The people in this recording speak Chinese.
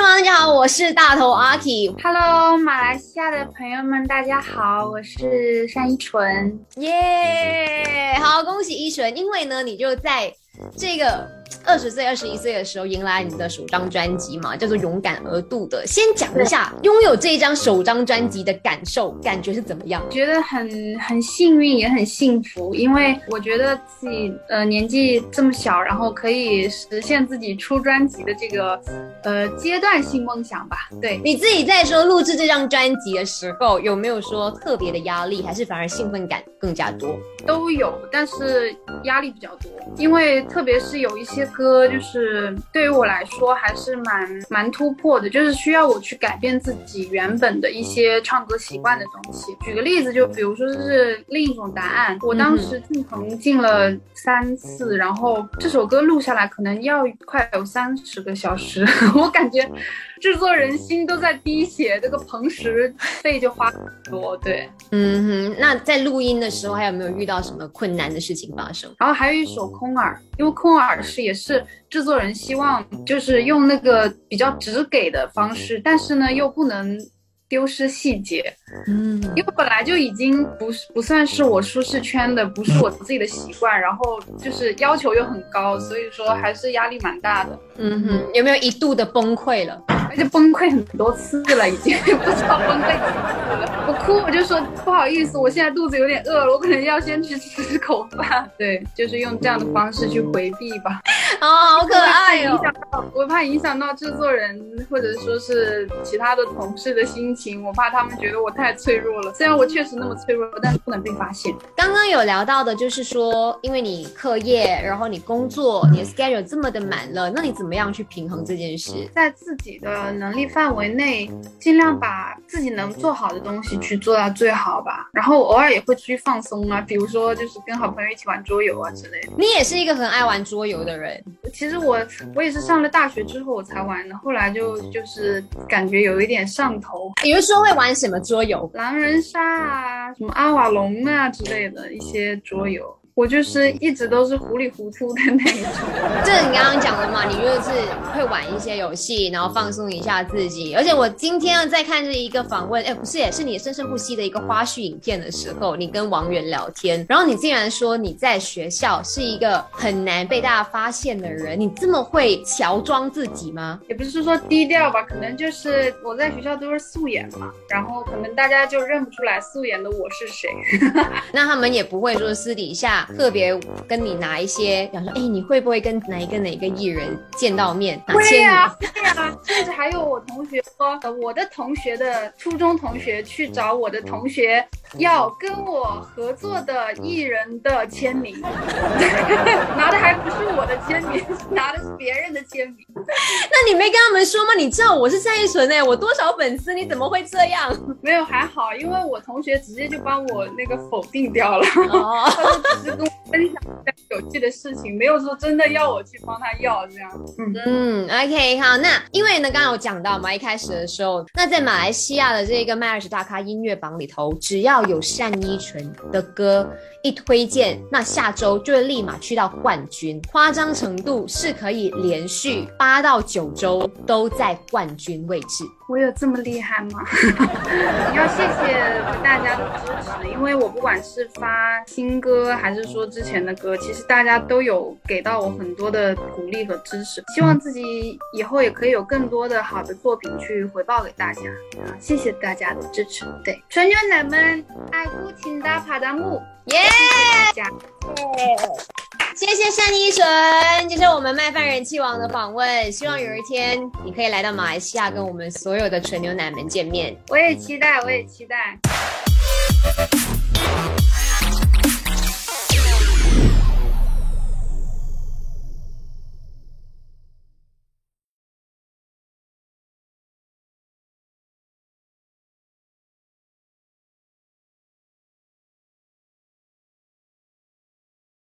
大家好，我是大头阿 K。Hello，马来西亚的朋友们，大家好，我是单依纯。耶好，恭喜依纯，因为呢，你就在这个二十岁、二十一岁的时候迎来你的首张专辑嘛，叫做《勇敢而度》的。先讲一下拥有这一张首张专辑的感受，感觉是怎么样？觉得很很幸运，也很幸福，因为我觉得自己呃年纪这么小，然后可以实现自己出专辑的这个呃阶段性梦想吧。对，你自己在说录制这张专辑的时候，有没有说特别的压力，还是反而兴奋感更加多？都有，但是压力比较多，因为特别是有一些歌，就是对于我来说还是蛮蛮突破的，就是需要我去改变自己原本的一些唱歌习惯的东西。举个例子，就比如说是另一种答案，我当时进棚进了三次，然后这首歌录下来可能要快有三十个小时，我感觉制作人心都在滴血，这个棚时费就花很多，对。嗯哼，那在录音的时候，还有没有遇到什么困难的事情发生？然后还有一首《空耳》，因为《空耳》是也是制作人希望就是用那个比较直给的方式，但是呢又不能丢失细节，嗯，因为本来就已经不是不算是我舒适圈的，不是我自己的习惯，然后就是要求又很高，所以说还是压力蛮大的，嗯哼，有没有一度的崩溃了？而且崩溃很多次了，已经 不知道崩溃几次了。我哭我就说不好意思，我现在肚子有点饿了，我可能要先去吃口饭。对，就是用这样的方式去回避吧。哦，好可爱哦！影响到我怕影响到制作人或者说是其他的同事的心情，我怕他们觉得我太脆弱了。虽然我确实那么脆弱，但不能被发现。刚刚有聊到的，就是说，因为你课业，然后你工作，你的 schedule 这么的满了，那你怎么样去平衡这件事？在自己的能力范围内，尽量把自己能做好的东西去做到最好吧。然后偶尔也会出去放松啊，比如说就是跟好朋友一起玩桌游啊之类的。你也是一个很爱玩桌游的人，其实我我也是上了大学之后我才玩的，后来就就是感觉有一点上头，比如说会玩什么桌游？狼人杀啊，什么阿瓦隆啊之类的一些桌游。我就是一直都是糊里糊涂的那一种。这你刚刚讲的嘛，你就是会玩一些游戏，然后放松一下自己。而且我今天在看这一个访问，哎，不是，也是你生生不息的一个花絮影片的时候，你跟王源聊天，然后你竟然说你在学校是一个很难被大家发现的人，你这么会乔装自己吗？也不是说低调吧，可能就是我在学校都是素颜嘛，然后可能大家就认不出来素颜的我是谁。那他们也不会说私底下特别跟你拿一些，比方说，哎，你会不会跟哪一个哪一个艺人见到面？会呀、会啊、甚至还有我同学说，呃，我的同学的初中同学去找我的同学要跟我合作的艺人的签名，拿的还不是我的签名，拿的是别人的签名。那你没跟他们说吗？你知道我是单依纯哎，我多少粉丝？你怎么会这样？没有还好，因为我同学直接就帮我那个否定掉了。哦，他说只是跟我分享一下有趣的事情，没有说真的要我去帮他要这样。嗯，嗯，OK，好，那因为呢，刚刚有讲到嘛，一开始的时候，那在马来西亚的这个麦二十大咖音乐榜里头，只要有单依纯的歌一推荐，那下周就会立马去到冠军，夸张程度是可以连续八到九周都在冠军位置。我有这么厉害吗？要谢谢大家的支持，因为我不管是发新歌，还是说之前的歌，其实大家都有给到我很多的鼓励和支持。希望自己以后也可以有更多的好的作品去回报给大家啊！谢谢大家的支持。对，纯牛奶们，爱哭请打帕达木，耶、大家。谢谢单依纯，接受我们麦饭人气王的访问。希望有一天你可以来到马来西亚，跟我们所有的纯牛奶们见面。我也期待，我也期待。